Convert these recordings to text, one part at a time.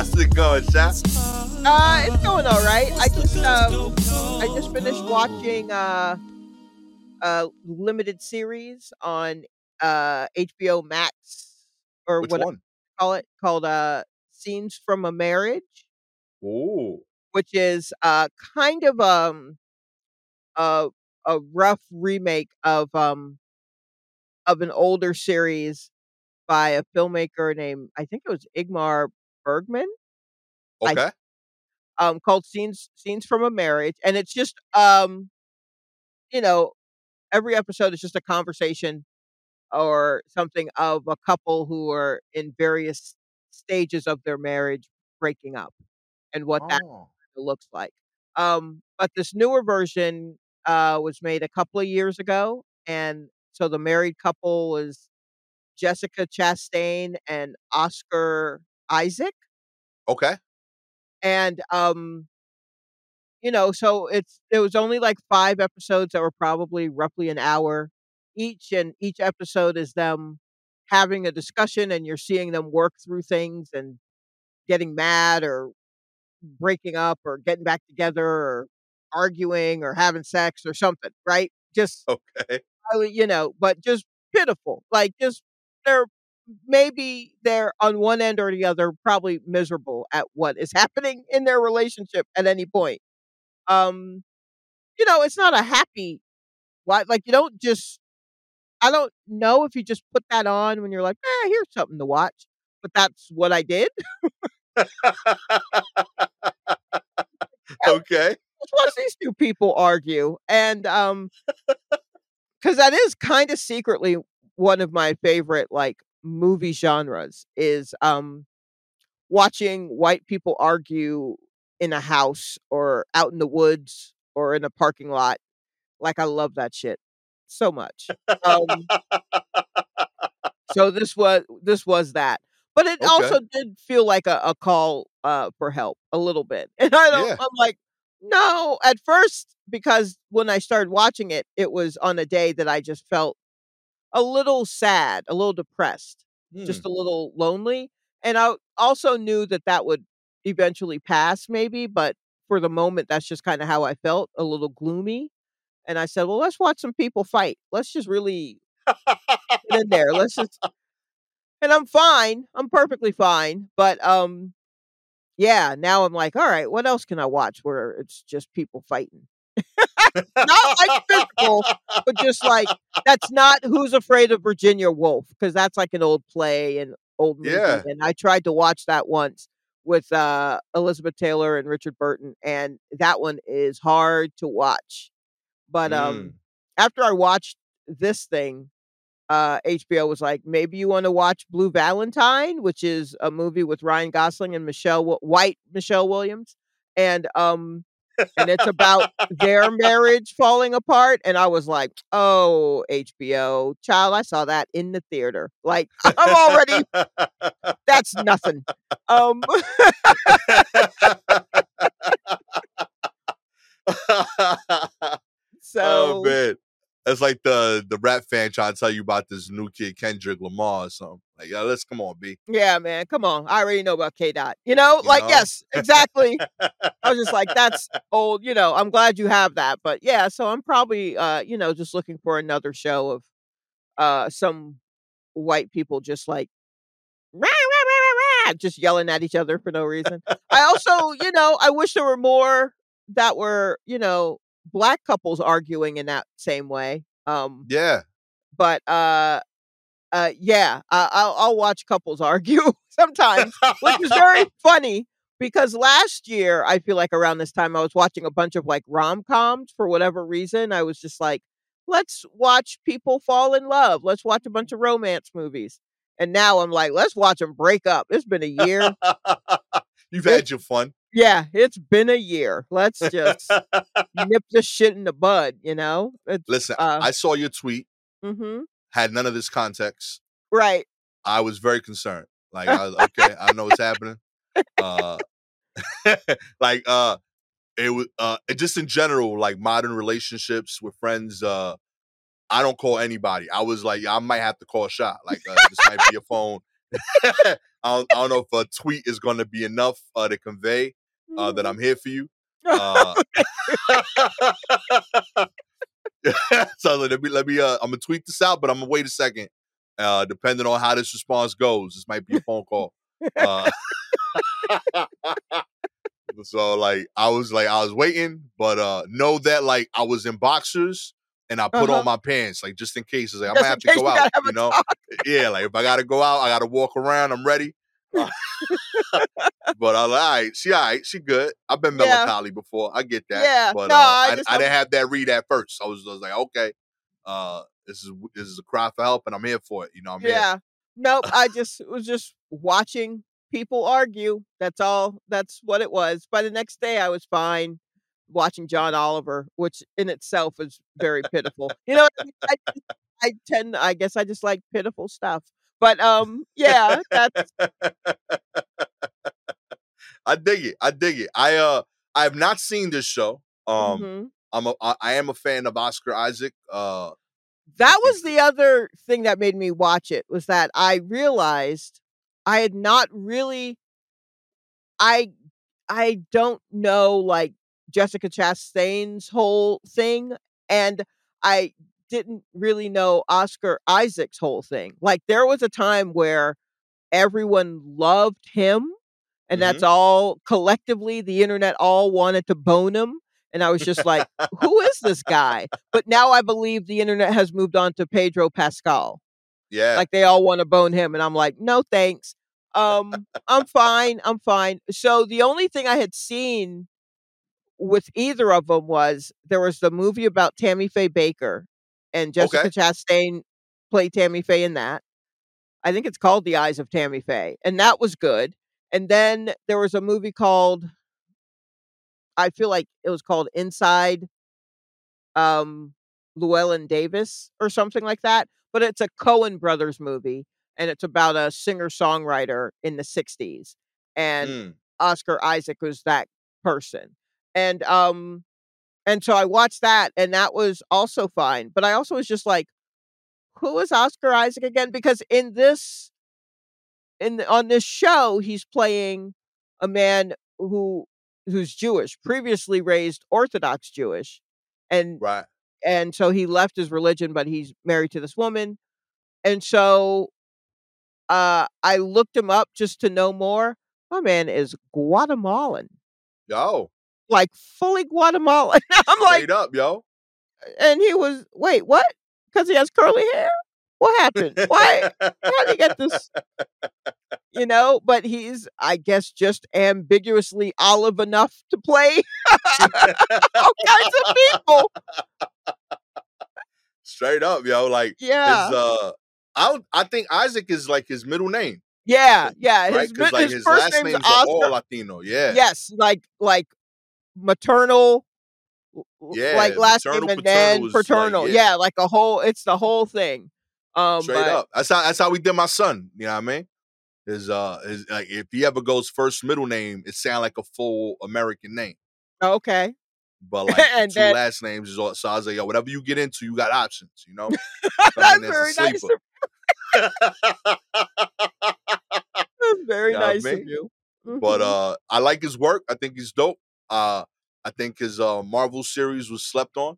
How's it going, Shaq? Uh, it's going all right. I just um, I just finished watching uh, a limited series on uh HBO Max or Which what I call it called uh Scenes from a Marriage, Ooh. which is uh kind of um a a rough remake of um of an older series by a filmmaker named I think it was Ingmar Bergman. I Okay. um called Scenes Scenes from a Marriage and it's just um you know every episode is just a conversation or something of a couple who are in various stages of their marriage breaking up and what that Oh. looks like. Um but this newer version uh was made a couple of years ago and so the married couple was Jessica Chastain and Oscar Isaac Okay. and um you know, so it's it was only like 5 episodes that were probably roughly an hour each, and each episode is them having a discussion and you're seeing them work through things and getting mad or breaking up or getting back together or arguing or having sex or something, right? Just Okay. you know, but just pitiful. Like just they're maybe they're on one end or the other probably miserable at what is happening in their relationship at any point. Um, you know, it's not a happy like like you don't just I don't know if you just put that on when you're like, eh, here's something to watch. But that's what I did. okay. Let's watch these two people argue. And um because that is kind of secretly one of my favorite like movie genres is um watching white people argue in a house or out in the woods or in a parking lot. Like I love that shit so much. Um so this was this was that. But it Okay. also did feel like a, a call uh for help a little bit. And I don't Yeah. I'm like, no, at first, because when I started watching it, it was on a day that I just felt a little sad, a little depressed, Hmm. just a little lonely. And I also knew that that would eventually pass, maybe, but for the moment, that's just kind of how I felt, a little gloomy. And I said, well, let's watch some people fight. Let's just really get in there. Let's just, and I'm fine. I'm perfectly fine. But, um, yeah, now I'm like, all right, what else can I watch where it's just people fighting? Not like physical, but just like that's not Who's Afraid of Virginia Woolf because that's like an old play and old movie. Yeah. And I tried to watch that once with uh, Elizabeth Taylor and Richard Burton, and that one is hard to watch. But um, Mm. after I watched this thing, uh, HBO was like, maybe you want to watch Blue Valentine, which is a movie with Ryan Gosling and Michelle White, Michelle Williams, and um, and it's about their marriage falling apart. And I was like, oh, HBO, child, I saw that in the theater. Like, I'm already, that's nothing. Um, so oh man. That's like the the rap fan trying to tell you about this new kid Kendrick Lamar or something. Like, yeah, let's come on, B. yeah, man, come on. I already know about K Dot. You know, You like, know? yes, exactly. I was just like, that's old, you know, I'm glad you have that. But yeah, so I'm probably uh, you know, just looking for another show of uh some white people just like "Rah, rah, rah, rah, rah," just yelling at each other for no reason. I also, you know, I wish there were more that were, you know, black couples arguing in that same way. Um, Yeah. but uh uh yeah, I, I'll I'll watch couples argue sometimes which is very funny because last year I feel like around this time I was watching a bunch of like rom coms for whatever reason. I was just like, let's watch people fall in love. Let's watch a bunch of romance movies. And now I'm like, let's watch them break up. It's been a year. You've had your fun. yeah, it's been a year. Let's just nip this shit in the bud, you know? It's, Listen, uh, I saw your tweet, mhm, had none of this context. right. I was very concerned. Like, I was, okay, I know what's happening. Uh, like, uh, it was, uh, just in general, like modern relationships with friends, uh, I don't call anybody. I was like, I might have to call a shot. Like, uh, this might be a phone. I don't, I don't know if a tweet is going to be enough uh, to convey uh, that I'm here for you. Uh, so let me let me uh, I'm gonna tweet this out, but I'm gonna wait a second. Uh, depending on how this response goes, this might be a phone call. Uh, so like I was like I was waiting, but uh know that like I was in boxers and I put Uh-huh. on my pants like just in case. It's like I'm gonna have to go out, you know. talk. Yeah, like if I gotta go out, I gotta walk around. I'm ready. Uh, but I like, all right, she all right, she good. I've been Yeah. melancholy before. I get that. Yeah, but no, uh, I I, I didn't have that read at first. I was, I was like, okay, uh, this is this is a cry for help, and I'm here for it. You know, I'm here. Yeah. Nope. I just was just watching people argue. That's all. That's what it was. By the next day, I was fine watching John Oliver, which in itself is very pitiful. You know, I, mean? I, I tend, I guess, I just like pitiful stuff. But um, yeah, that's I dig it. I dig it. I uh, I have not seen this show. Um, mhm. I'm a, I, I am a fan of Oscar Isaac. Uh, that was the other thing that made me watch it was that I realized I had not really I I don't know like Jessica Chastain's whole thing and I didn't really know Oscar Isaac's whole thing. Like there was a time where everyone loved him and that's all collectively the internet all wanted to bone him and I was just like who is this guy? But now I believe the internet has moved on to Pedro Pascal. yeah, Like they all want to bone him, and I'm like, no thanks. Um, I'm fine. I'm fine. So the only thing I had seen with either of them was there was the movie about Tammy Faye Bakker, and Jessica Okay. Chastain played Tammy Faye in that. I think it's called The Eyes of Tammy Faye, and that was good. And then there was a movie called I feel like it was called Inside um Llewellyn Davis or something like that. But it's a Coen brothers movie and it's about a singer-songwriter in the 60s. And Mm. Oscar Isaac was that person. And um and so I watched that and that was also fine. But I also was just like, who is Oscar Isaac again? Because in this in the, on this show, he's playing a man who who's Jewish, previously raised Orthodox Jewish. And right. and so he left his religion, but he's married to this woman. And so uh I looked him up just to know more. My man is Guatemalan. Yo, Like fully Guatemalan. I'm like, straight up, yo. and he was wait, what? Because he has curly hair? What happened? Why how did he get this? You know, but he's I guess just ambiguously olive enough to play all kinds of people. straight up, yo. Like Yeah. his uh, I I think Isaac is like his middle name, yeah, yeah. right? His, like his his first last name's names all Latino. Yeah, Yes, like like maternal Yeah, like last name and then paternal like- yeah. yeah. like a whole it's the whole thing. Um straight but- up. That's how that's how we did my son. You know what I mean? His uh, his like if he ever goes first middle name, it sound like a full American name. Okay. But like And two then- last names is all. So I was like, yo, whatever you get into, you got options. You know. That's Coming as a very nice. Of, that's very You know what I nice of you. but Mhm. uh, I like his work. I think he's dope. Uh, I think his uh Marvel series was slept on.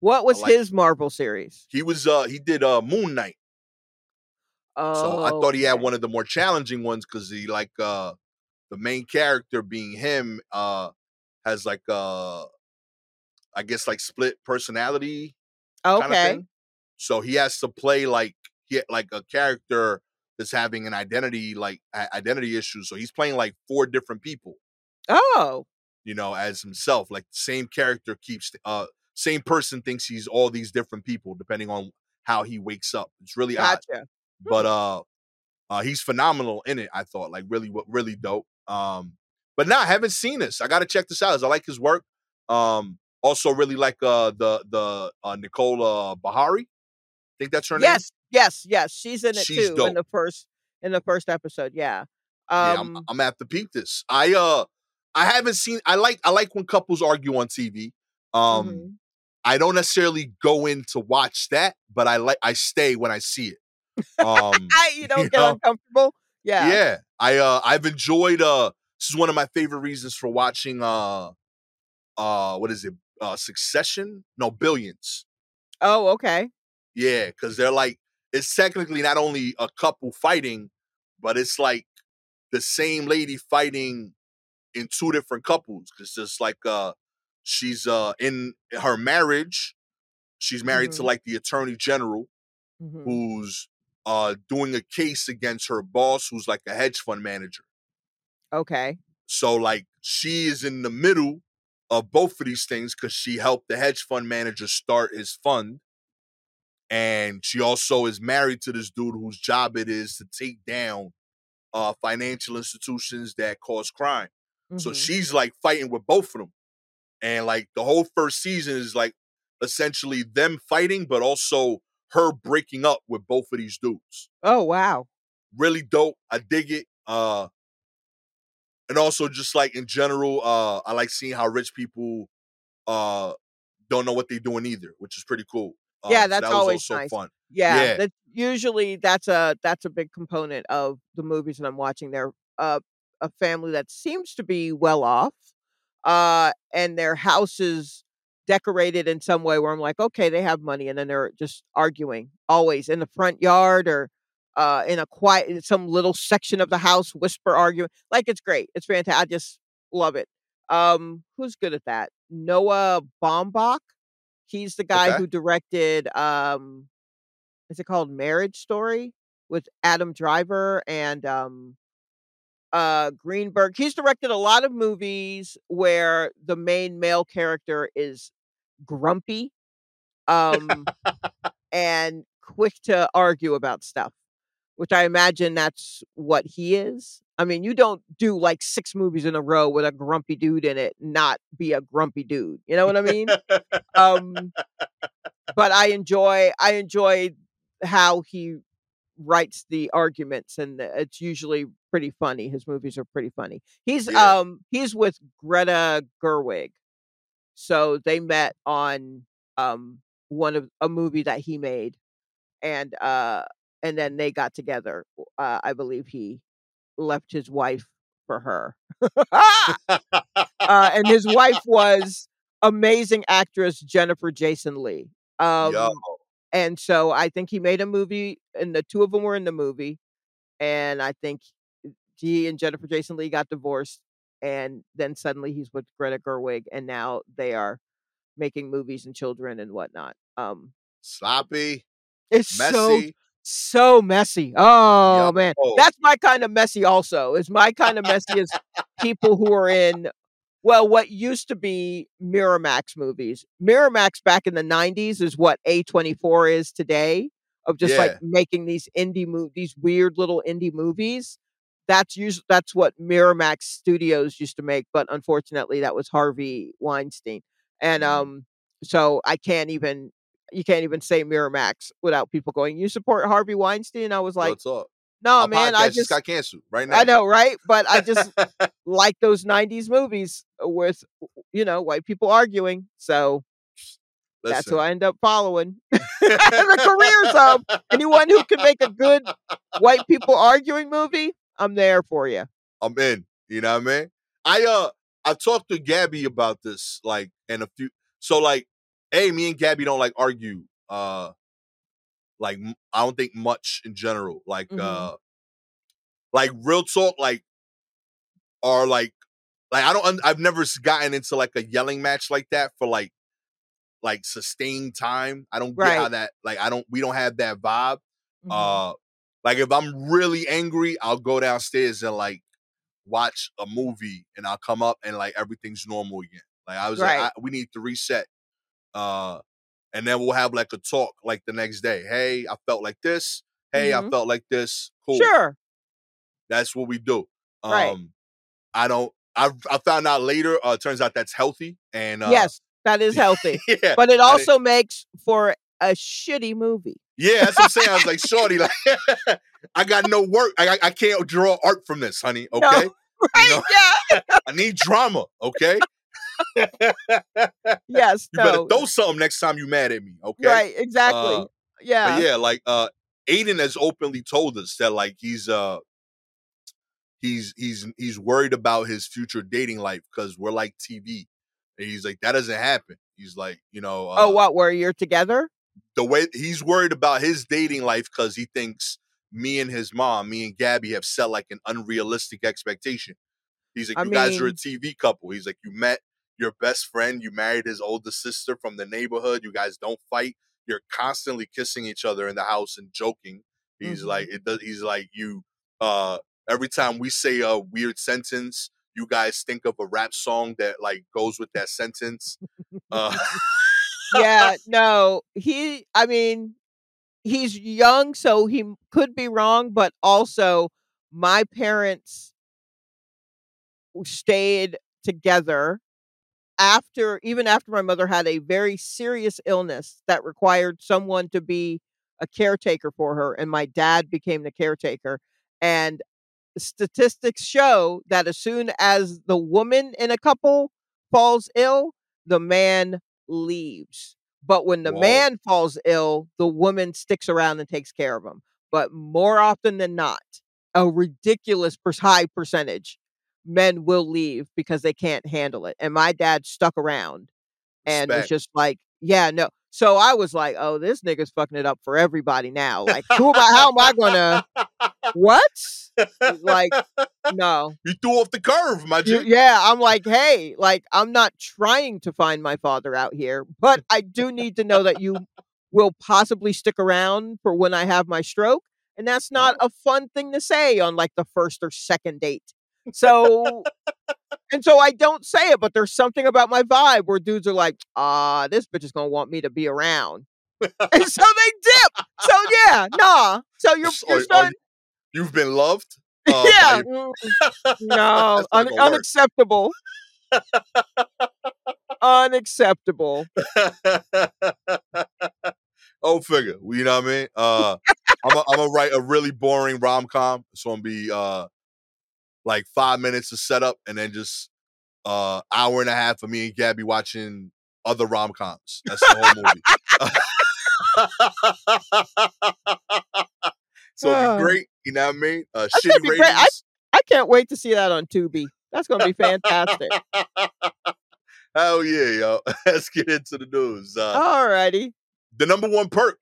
what was like- his Marvel series? He was uh he did uh Moon Knight. Oh, So I thought he had one of the more challenging ones because he like uh the main character being him uh has like uh I guess like split personality Okay. So he has to play like he like a character that's having an identity like identity issue. So he's playing like four different people, Oh. You know, as himself. Like same character keeps uh same person thinks he's all these different people depending on how he wakes up. It's really odd but uh uh he's phenomenal in it i thought like really wa- really dope um but now i haven't seen this i gotta check this out i like his work um also really like uh the the uh Nicole Beharie I think that's her name Yes, yes, yes. She's in it She's too in the first in the first episode. Yeah. yeah Um I'm, I'm gonna have to peep this i uh i haven't seen i like i like when couples argue on tv um mhm. i don't necessarily go in to watch that but i like i stay when i see it um I you don't get know? uncomfortable. Yeah. Yeah. I uh I've enjoyed uh this is one of my favorite reasons for watching uh uh what is it? Uh Succession? No, Billions. Oh, okay. Yeah, because they're like it's technically not only a couple fighting, but it's like the same lady fighting in two different couples. It's just like uh she's uh in her marriage, she's married to Mhm. like the attorney general Mhm. who's uh doing a case against her boss who's like a hedge fund manager. Okay. So like she is in the middle of both of these things because she helped the hedge fund manager start his fund. And she also is married to this dude whose job it is to take down uh financial institutions that cause crime. So Mhm. she's like fighting with both of them. And like the whole first season is like essentially them fighting, but also her breaking up with both of these dudes. Oh, wow. Really dope. I dig it. Uh and also just like in general, uh I like seeing how rich people uh don't know what they're doing either, which is pretty cool. Uh, Yeah, so that's that was always also nice. fun. Yeah, Yeah. that's usually that's a that's a big component of the movies that I'm watching. They're uh, a family that seems to be well off, uh, and their house is decorated in some way where I'm like, okay, they have money, and then they're just arguing always in the front yard or uh, in a quiet in some little section of the house, whisper arguing. Like it's great. It's fantastic. I just love it. Um, who's good at that? Noah Baumbach. He's the guy Okay. who directed um is it called Marriage Story with Adam Driver and um uh Greenberg. He's directed a lot of movies where the main male character is grumpy um and quick to argue about stuff, which I imagine that's what he is. I mean, you don't do like 6 movies in a row with a grumpy dude in it, not be a grumpy dude. You know what I mean? um but I enjoy I enjoy how he writes the arguments and it's usually pretty funny. His movies are pretty funny. He's Yeah. um he's with Greta Gerwig. So they met on um one of a movie that he made and uh and then they got together. Uh I believe he left his wife for her. uh and his wife was amazing actress Jennifer Jason Leigh. Um Yo. And so I think he made a movie, and the two of them were in the movie. And I think he and Jennifer Jason Leigh got divorced, and then suddenly he's with Greta Gerwig, and now they are making movies and children and whatnot. Um, Sloppy, it's so messy. so messy. Oh Yo. man, that's my kind of messy. Also, is my kind of messy is people who are in well, what used to be Miramax movies. Miramax back in the '90s is what A24 is today, of just Yeah. like making these indie mo- these weird little indie movies. That's usually that's what Miramax Studios used to make, but unfortunately, that was Harvey Weinstein, and Mhm. um, so I can't even you can't even say Miramax without people going, "You support Harvey Weinstein?" I was like, talk. "No, Our man, I just got canceled right now. I know, right?" But I just like those 90s movies with you know white people arguing so that's who i end up following the careers of anyone who can make a good white people arguing movie i'm there for you I'm in. You know what I mean? I uh I talked to Gabby about this, like, and a few so like, hey, me and Gabby don't like argue. Uh like I don't think much in general. Like Mhm. uh like real talk, like are like like I don't I've never gotten into like a yelling match like that for like like sustained time. I don't get how that like I don't we don't have that vibe. Mhm. Uh like if I'm really angry, I'll go downstairs and like watch a movie and I'll come up and like everything's normal again. Like I was Right. like, I, we need to reset. Uh and then we'll have like a talk like the next day. Hey, I felt like this. Hey, I Mhm. felt like this. Cool. sure That's what we do. Um Right. I don't I I found out later, uh turns out that's healthy. And uh yes that is healthy yeah. but it I also makes for a shitty movie Yeah, that's what I'm saying. I was like, Shorty, like I got no work. I I, I can't draw art from this, honey. No. Okay. right know? yeah I need drama, okay? yes You better throw something next time you mad at me, okay? right exactly Uh, yeah But yeah, like uh Aiden has openly told us that like he's uh he's he's he's worried about his future dating life because we're like TV. And he's like, that doesn't happen. He's like, you know, uh, oh, what? Where you're together? the way he's worried about his dating life because he thinks me and his mom, me and Gabby, have set like an unrealistic expectation. He's like, I you guys are a TV couple. He's like, you met your best friend, you married his older sister from the neighborhood. You guys don't fight. You're constantly kissing each other in the house and joking. He's Mhm. like, it does. He's like, you. uh Every time we say a weird sentence, you guys think of a rap song that like goes with that sentence. Uh, yeah, no, he, I mean, he's young, so he could be wrong, but also my parents stayed together after, even after my mother had a very serious illness that required someone to be a caretaker for her, and my dad became the caretaker. And statistics show that as soon as the woman in a couple falls ill, the man leaves. But when the Whoa. man falls ill, the woman sticks around and takes care of him. But more often than not, a ridiculous high percentage, men will leave because they can't handle it. And my dad stuck around and was just like, yeah, no. So I was like, oh, this nigga's fucking it up for everybody now. Like, who am I, how am I gonna what? Like, no. you threw off the curve, my G. yeah, I'm like, hey, like, I'm not trying to find my father out here, but I do need to know that you will possibly stick around for when I have my stroke. And that's not a fun thing to say on like the first or second date. So, and so I don't say it, but there's something about my vibe where dudes are like, ah, this bitch is to want me to be around. and so they dip. So, yeah, nah. So you're, you're starting, You've been loved. uh, yeah. mm, no, un- unacceptable. unacceptable. oh, figure. You know what I mean? Uh, I'm gonna I'm gonna write a really boring rom com. It's gonna be uh, like five minutes of setup, and then just uh, hour and a half of me and Gabby watching other rom coms. That's the whole movie. so it'd be great. You know what I mean? Uh, That's shitty be great. I- I can't wait to see that on Tubi. That's to be fantastic. Hell yeah, yo. Let's get into the news. Uh, Alrighty. the number one perk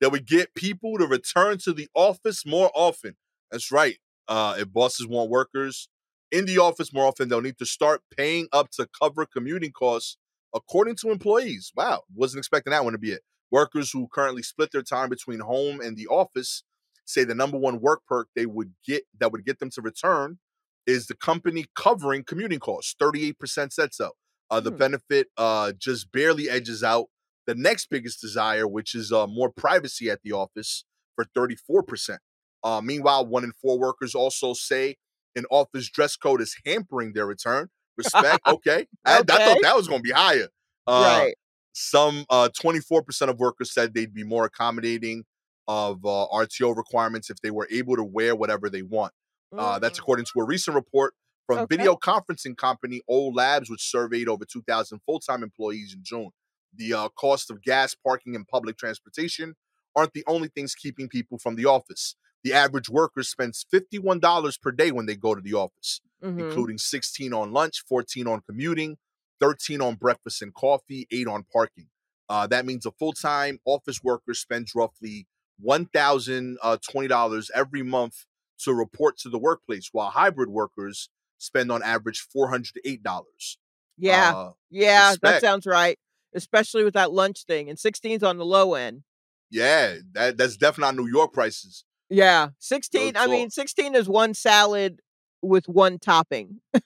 that would get people to return to the office more often. That's right. Uh, if bosses want workers in the office more often, they'll need to start paying up to cover commuting costs, according to employees. Wow, wasn't expecting that one to be it. Workers who currently split their time between home and the office say the number one work perk they would get that would get them to return is the company covering commuting costs. Thirty-eight percent said so. Uh, the Hmm. benefit uh, just barely edges out the next biggest desire, which is uh, more privacy at the office for 34%. Uh, meanwhile, one in four workers also say an office dress code is hampering their return. Respect. Okay. I, I thought that was going to be higher. Uh, right. Some uh, 24% of workers said they'd be more accommodating of uh, RTO requirements if they were able to wear whatever they want. Uh, that's Mm. according to a recent report from Okay. video conferencing company Owl Labs, which surveyed over 2,000 full time employees in June. The uh, cost of gas, parking, and public transportation aren't the only things keeping people from the office. The average worker spends $51 per day when they go to the office, Mhm. including 16 on lunch, 14 on commuting, 13 on breakfast and coffee, 8 on parking. Uh, that means a full time office worker spends roughly $1,020 every month to report to the workplace, while hybrid workers spend on average $408. Yeah. Uh, yeah. That sounds right. Especially with that lunch thing. And 16's on the low end. yeah, that, that's definitely not New York prices. Yeah. 16. I mean, 16 is one salad with one topping.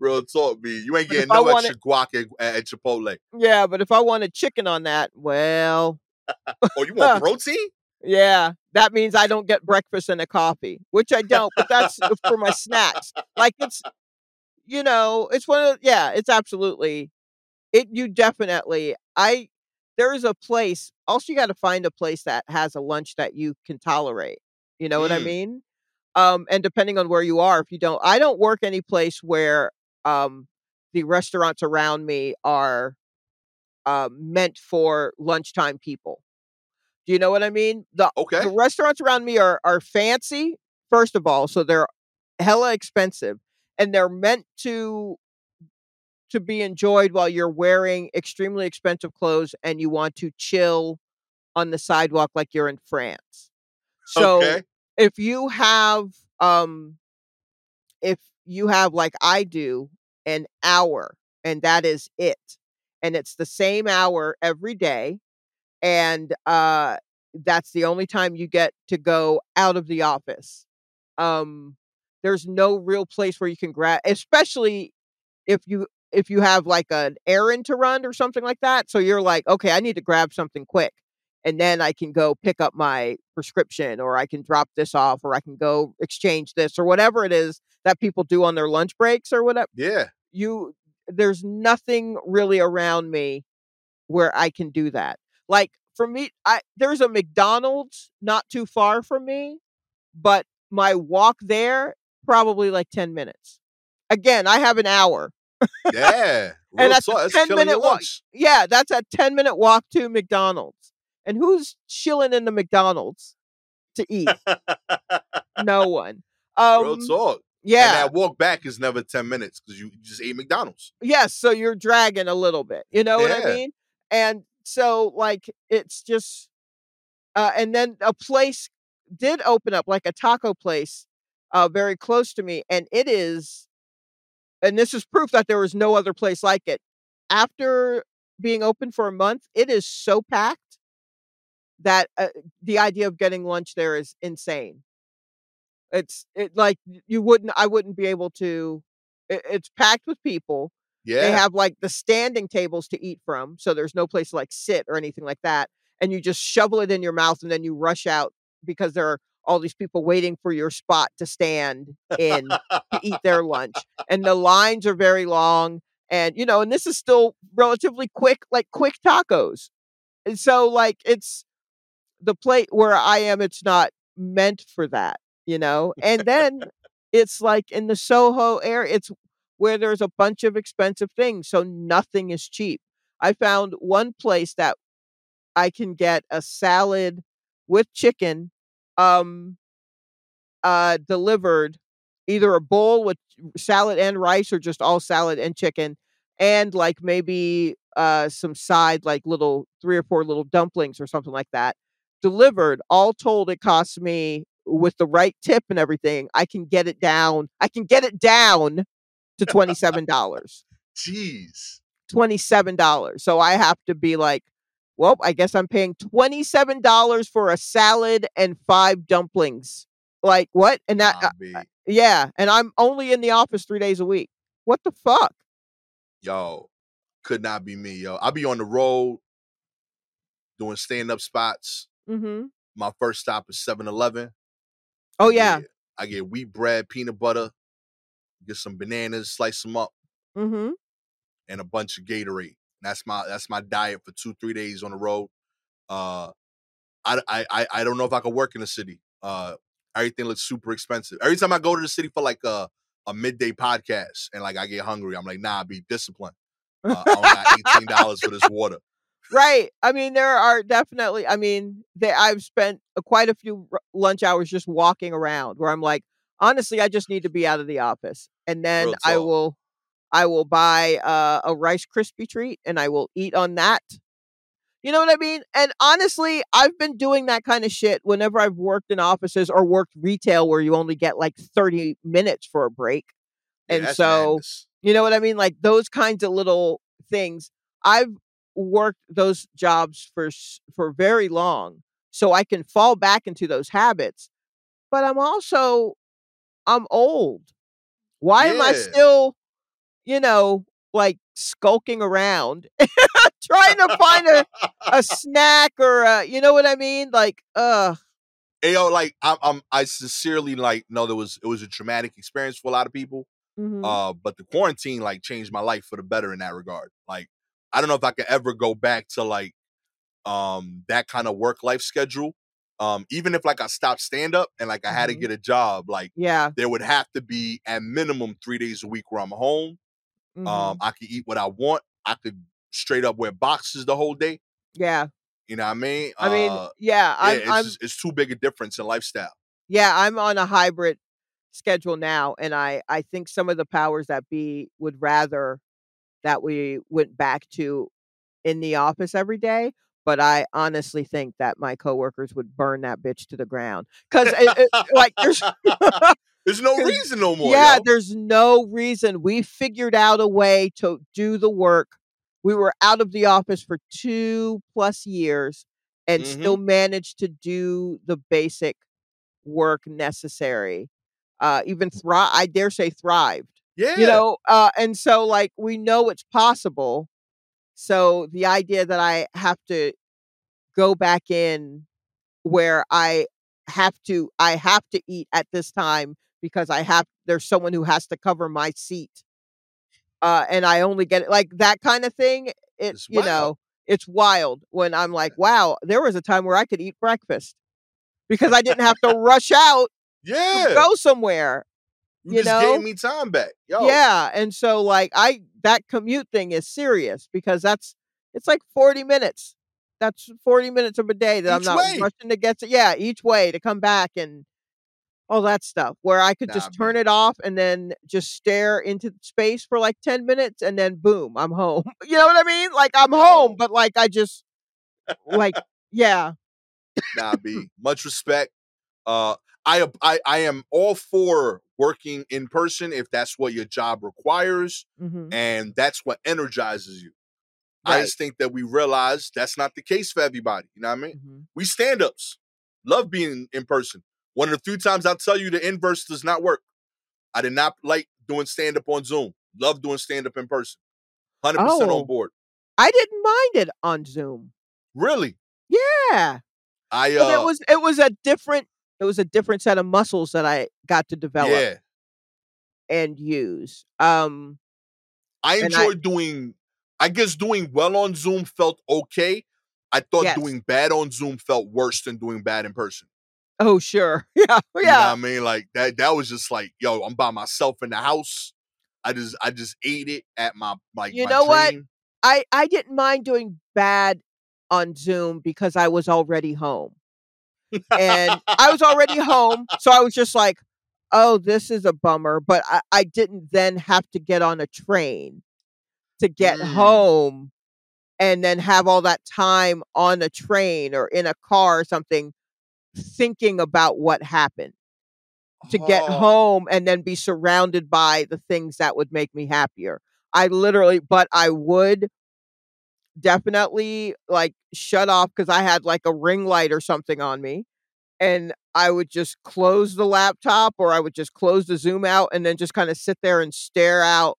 Real talk, me. You ain't getting no wanted- extra guac at, at Chipotle. Yeah. But if I wanted chicken on that, well, Oh, you want protein? yeah, that means I don't get breakfast and a coffee, which I don't, but that's for my snacks. Like it's, you know, it's one of, yeah, it's absolutely, it, you definitely, I, there is a place, also you got to find a place that has a lunch that you can tolerate. You know what I Mm. mean? Um, and depending on where you are, if you don't, I don't work any place where, um, the restaurants around me are, uh, meant for lunchtime people. Do you know what I mean? The Okay. the restaurants around me are are fancy, first of all, so they're hella expensive and they're meant to to be enjoyed while you're wearing extremely expensive clothes and you want to chill on the sidewalk like you're in France. So okay. if you have um if you have like I do an hour and that is it and it's the same hour every day and uh that's the only time you get to go out of the office um there's no real place where you can grab especially if you if you have like an errand to run or something like that so you're like okay I need to grab something quick and then I can go pick up my prescription or I can drop this off or I can go exchange this or whatever it is that people do on their lunch breaks or whatever Yeah. you there's nothing really around me where I can do that. Like for me, I there's a McDonald's not too far from me, but my walk there probably like 10 minutes. Again, I have an hour. Yeah. And Real that's a that's 10 minute walk. lunch. Yeah, that's a 10 minute walk to McDonald's. And who's chilling in the McDonald's to eat? no one. Real Um talk. And yeah. that walk back is never 10 minutes because you just ate McDonald's. yes so you're dragging a little bit you know what i mean and so like it's just uh and then a place did open up like a taco place uh very close to me and it is and this is proof that there was no other place like it after being open for a month it is so packed that uh, the idea of getting lunch there is insane it's it like you wouldn't i wouldn't be able to it, it's packed with people Yeah. they have like the standing tables to eat from, so there's no place to like sit or anything like that. And you just shovel it in your mouth and then you rush out because there are all these people waiting for your spot to stand in to eat their lunch. And the lines are very long. And you know, and this is still relatively quick, like quick tacos. And so like it's the plate where I am, it's not meant for that, you know? And then it's like in the Soho area, it's where there's a bunch of expensive things, so nothing is cheap. I found one place that I can get a salad with chicken um uh delivered either a bowl with salad and rice or just all salad and chicken and like maybe uh some side like little three or four little dumplings or something like that delivered all told it costs me with the right tip and everything i can get it down i can get it down to $27 Jeez. $27 so i have to be like well i guess i'm paying $27 for a salad and five dumplings like what and that uh, yeah and i'm only in the office three days a week what the fuck yo, could not be me, yo. I'll be on the road doing stand up spots. mm-hmm My first stop is 7 Eleven. oh yeah I get wheat bread, peanut butter, get some bananas, slice them up, mm-hmm and a bunch of Gatorade. That's my that's my diet for two three days on the road. Uh, I I I, don't know if I could work in the city. Uh, everything looks super expensive. Every time I go to the city for like a a midday podcast and like I get hungry, I'm like, nah, be disciplined. Uh, I only got eighteen dollars for this water. Right. I mean, there are definitely. I mean, they, I've spent uh, quite a few r- lunch hours just walking around where I'm like, honestly, I just need to be out of the office, and then I will, I will buy uh, a Rice Krispie treat and I will eat on that. You know what I mean? And honestly, I've been doing that kind of shit whenever I've worked in offices or worked retail where you only get like 30 minutes for a break. And so, madness. you know what I mean? Like those kinds of little things. I've worked those jobs for for very long, so I can fall back into those habits. But I'm also I'm old. Why am I still, you know, like skulking around trying to find a, a snack or a, you know what I mean? Like, uh, Hey, yo, like I'm, I'm I sincerely like know there was it was a traumatic experience for a lot of people. mhm. Uh, but the quarantine like changed my life for the better in that regard. Like, I don't know if I could ever go back to like um that kind of work life schedule. Um, even if like I stopped stand up and like I had to Mhm. get a job, like yeah. there would have to be at minimum three days a week where I'm home. Mhm, Um, I could eat what I want. I could straight up wear boxes the whole day. yeah. You know what I mean? I mean, Uh, yeah. yeah, I'm, it's I'm just, it's too big a difference in lifestyle. Yeah, I'm on a hybrid schedule now, and I I think some of the powers that be would rather that we went back to in the office every day, but I honestly think that my coworkers would burn that bitch to the ground because like, there's There's no reason no more, yeah, yo. there's no reason. We figured out a way to do the work. We were out of the office for 2 plus years and still Mhm. managed to do the basic work necessary, uh, even thri I dare say thrived, Yeah. you know, uh, and so, like, we know it's possible, so the idea that I have to go back in where I have to I have to eat at this time because I have there's someone who has to cover my seat, uh, and I only get it like, that kinda thing, it It's you wild. know, it's wild when I'm like, "Wow, there was a time where I could eat breakfast because I didn't have to rush out to Yeah. go somewhere." You you just know? gave me time back, yo. Yeah, and so, like, I that commute thing is serious because that's it's like 40 minutes. That's 40 minutes of a day that I'm not way. rushing to get to yeah, each way to come back and all that stuff, where I could Nah, just turn man. it off and then just stare into space for, like, 10 minutes, and then boom, I'm home. You know what I mean? Like, I'm home, but, like, I just like yeah. Nah, B. Much respect. Uh, I I I am all for working in person if that's what your job requires, Mhm. and that's what energizes you. I just think that we realize that's not the case for everybody, you know what I mean? Mhm. We stand-ups love being in person. One of the few times I'll tell you the inverse does not work. I did not like doing stand-up on Zoom. Love doing stand-up in person. 100% Oh. on board. I didn't mind it on Zoom. Really? Yeah. I, But it uh was it was a different it was a different set of muscles that I got to develop Yeah. and use. Um I enjoyed I doing I guess doing well on Zoom felt okay. I thought Yes. doing bad on Zoom felt worse than doing bad in person. Oh, sure. Yeah, You know yeah. I mean? Like that that was just like, yo, I'm by myself in the house. I just I just ate it at my like You my know what? I I didn't mind doing bad on Zoom because I was already home. And I was already home, so I was just like, "Oh, this is a bummer," but I I didn't then have to get on a train to get Mm. home and then have all that time on a train or in a car or something thinking about what happened. To get Oh. home and then be surrounded by the things that would make me happier. I literally but I would definitely, like, shut off because I had, like, a ring light or something on me, and I would just close the laptop or I would just close the Zoom out and then just kinda sit there and stare out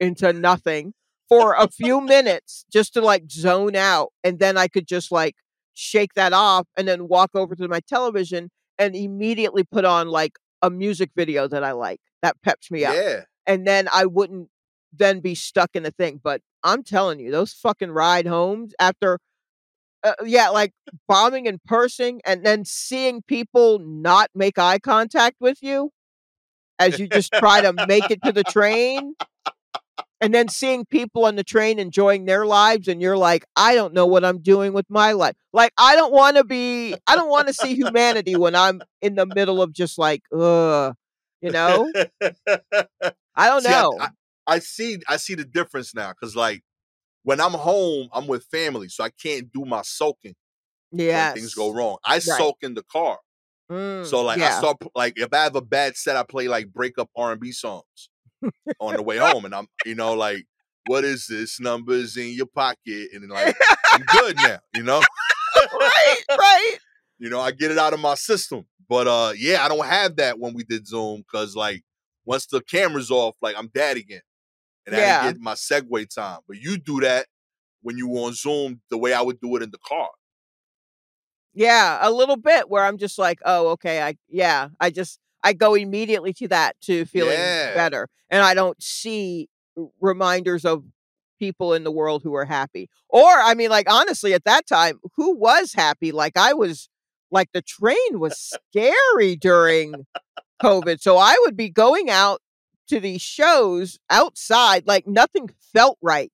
into nothing for a few minutes just to, like, zone out, and then I could just, like, shake that off and then walk over to my television and immediately put on, like, a music video that I like, that peps me up, Yeah. and then I wouldn't then be stuck in a thing, but I'm telling you, those fucking ride homes after uh, yeah, like, bombing and person and then seeing people not make eye contact with you as you just try to make it to the train, and then seeing people on the train enjoying their lives, and you're like, "I don't know what I'm doing with my life." Like, I don't wanna be I don't wanna see humanity when I'm in the middle of just like, "Ugh," you know? I don't See, know. I, I see I see the difference now because like when I'm home, I'm with family, so I can't do my soaking when things go wrong. I Right. soak in the car. Mm, So like I yeah. start like if I have a bad set, I play like breakup R and B songs on the way home, and I'm you know like what is this numbers in your pocket, and like I'm good now, you know. Right, right. You know I get it out of my system, but uh yeah, I don't have that when we did Zoom because like once the camera's off, like I'm dad again, and I Yeah. didn't get my segue time. But you do that when you were on Zoom the way I would do it in the car. Yeah, a little bit where I'm just like, "Oh, okay, I" yeah, I just I go immediately to that, to feeling Yeah. better, and I don't see reminders of people in the world who are happy. Or, I mean, like, honestly, at that time, who was happy? Like, I was like, the train was scary during COVID, so I would be going out to these shows outside, like, nothing felt right.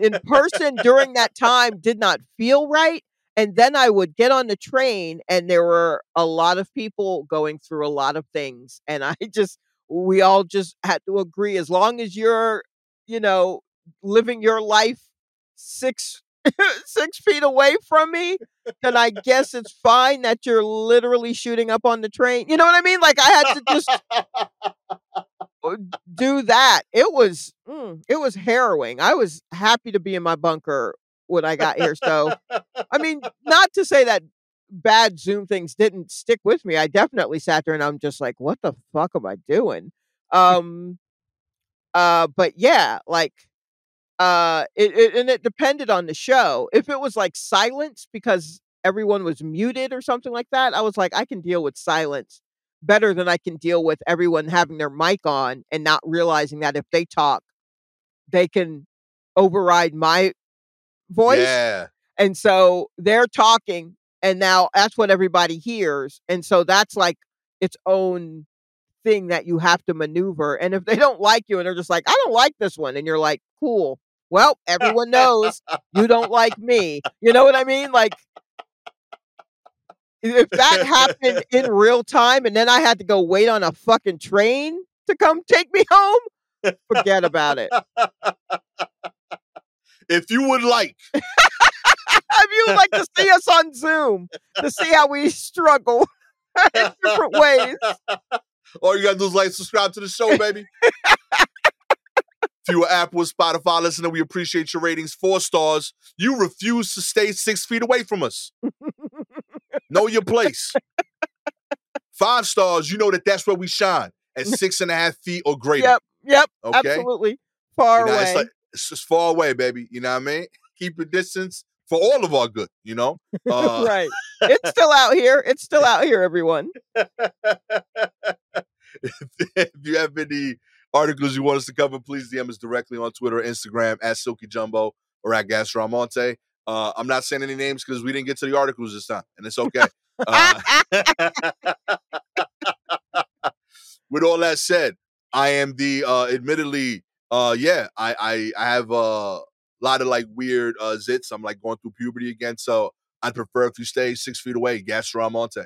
In person during that time did not feel right, And then I would get on the train, and there were a lot of people going through a lot of things. And I just, we all just had to agree as long as you're, you know, living your life six six feet away from me, then I guess it's fine that you're literally shooting up on the train. You know what I mean? Like I had to just uh, do that. It was mm, it was harrowing. I was happy to be in my bunker when I got here. So I mean, not to say that bad Zoom things didn't stick with me. I definitely sat there and I'm just like, what the fuck am I doing? Um uh but yeah, like uh it, it and it depended on the show. If it was like silence because everyone was muted or something like that, I was like, I can deal with silence better than I can deal with everyone having their mic on and not realizing that if they talk, they can override my voice. Yeah. And so they're talking, and now that's what everybody hears. And so that's like its own thing that you have to maneuver. And if they don't like you and they're just like, I don't like this one, and you're like, cool. Well, everyone knows you don't like me. You know what I mean? Like, if that happened in real time and then I had to go wait on a fucking train to come take me home, forget about it. If you would like, if you would like to see us on Zoom to see how we struggle in different ways. all you gotta do is like subscribe to the show, baby. if you are Apple or Spotify listener, we appreciate your ratings. Four stars. You refuse to stay six feet away from us. know your place. Five stars. You know that that's where we shine at six and a half feet or greater. Yep, yep, Okay. absolutely. Far You know, away. like it's just far away, baby. You know what I mean? Keep your distance for all of our good. You know. Uh, right. It's still out here. It's still out here, everyone. if you have any articles you want us to cover, please DM us directly on Twitter or Instagram at Silky Jumbo or at Gastor Almonte. Uh, I'm not saying any names because we didn't get to the articles this time, and it's okay. Uh, with all that said, I am the uh, admittedly, uh, yeah, I I, I have a lot of like weird uh, zits. I'm like going through puberty again, so I'd prefer if you stay six feet away, Gastor Almonte.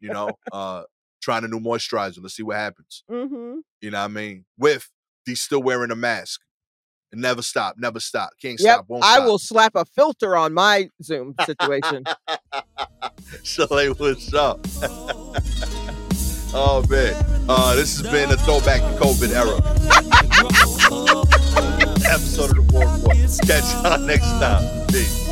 You know, uh, trying a new moisturizer. Let's see what happens. hmm You know what I mean? With the still wearing a mask. And never stop, never stop. Can't Yep. stop, won't I stop. will slap a filter on my Zoom situation. Chalet, what's up? oh man. Uh this has been a throwback to COVID era. Episode of the War Report. Catch y'all next time. Peace.